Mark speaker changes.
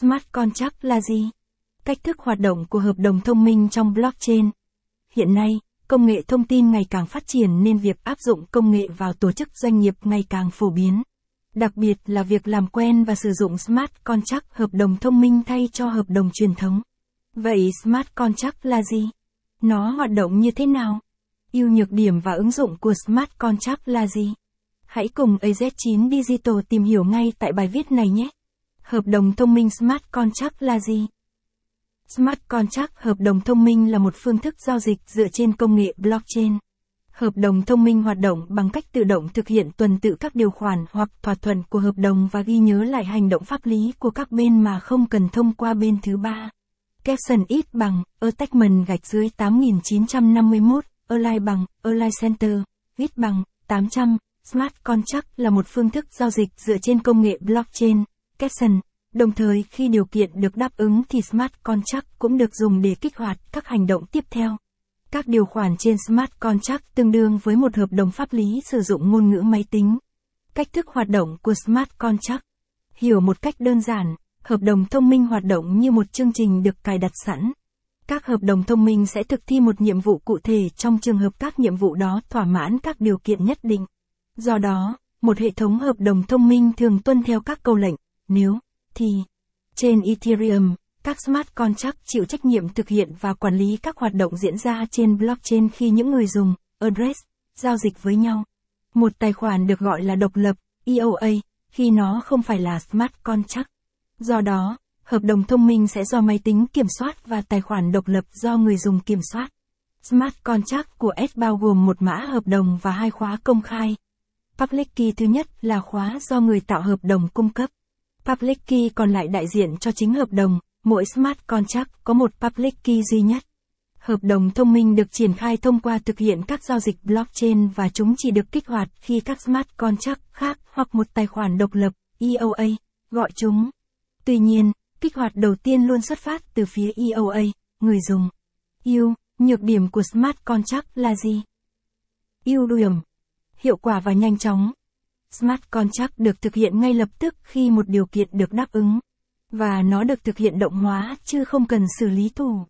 Speaker 1: Smart contract là gì? Cách thức hoạt động của hợp đồng thông minh trong blockchain. Hiện nay, công nghệ thông tin ngày càng phát triển nên việc áp dụng công nghệ vào tổ chức doanh nghiệp ngày càng phổ biến. Đặc biệt là việc làm quen và sử dụng smart contract hợp đồng thông minh thay cho hợp đồng truyền thống. Vậy smart contract là gì? Nó hoạt động như thế nào? ưu nhược điểm và ứng dụng của smart contract là gì? Hãy cùng AZ9 Digital tìm hiểu ngay tại bài viết này nhé. Hợp đồng thông minh Smart Contract là gì? Smart Contract hợp đồng thông minh là một phương thức giao dịch dựa trên công nghệ blockchain. Hợp đồng thông minh hoạt động bằng cách tự động thực hiện tuần tự các điều khoản hoặc thỏa thuận của hợp đồng và ghi nhớ lại hành động pháp lý của các bên mà không cần thông qua bên thứ ba. Capson ít bằng, attachment gạch dưới 8951, align bằng, align center, ít bằng, 800, Smart Contract là một phương thức giao dịch dựa trên công nghệ blockchain, caption. Đồng thời khi điều kiện được đáp ứng thì Smart Contract cũng được dùng để kích hoạt các hành động tiếp theo. Các điều khoản trên Smart Contract tương đương với một hợp đồng pháp lý sử dụng ngôn ngữ máy tính. Cách thức hoạt động của Smart Contract. Hiểu một cách đơn giản, hợp đồng thông minh hoạt động như một chương trình được cài đặt sẵn. Các hợp đồng thông minh sẽ thực thi một nhiệm vụ cụ thể trong trường hợp các nhiệm vụ đó thỏa mãn các điều kiện nhất định. Do đó, một hệ thống hợp đồng thông minh thường tuân theo các câu lệnh, nếu, thì. Trên Ethereum, các smart contract chịu trách nhiệm thực hiện và quản lý các hoạt động diễn ra trên blockchain khi những người dùng, address, giao dịch với nhau. Một tài khoản được gọi là độc lập, EOA, khi nó không phải là smart contract. Do đó, hợp đồng thông minh sẽ do máy tính kiểm soát và tài khoản độc lập do người dùng kiểm soát. Smart contract của S bao gồm một mã hợp đồng và hai khóa công khai. Public key thứ nhất là khóa do người tạo hợp đồng cung cấp. Public key còn lại đại diện cho chính hợp đồng, mỗi smart contract có một public key duy nhất. Hợp đồng thông minh được triển khai thông qua thực hiện các giao dịch blockchain và chúng chỉ được kích hoạt khi các smart contract khác hoặc một tài khoản độc lập, EOA, gọi chúng. Tuy nhiên, kích hoạt đầu tiên luôn xuất phát từ phía EOA, người dùng. Ưu, nhược điểm của smart contract là gì? Ưu điểm hiệu quả và nhanh chóng. Smart Contract được thực hiện ngay lập tức khi một điều kiện được đáp ứng. Và nó được thực hiện động hóa chứ không cần xử lý thủ.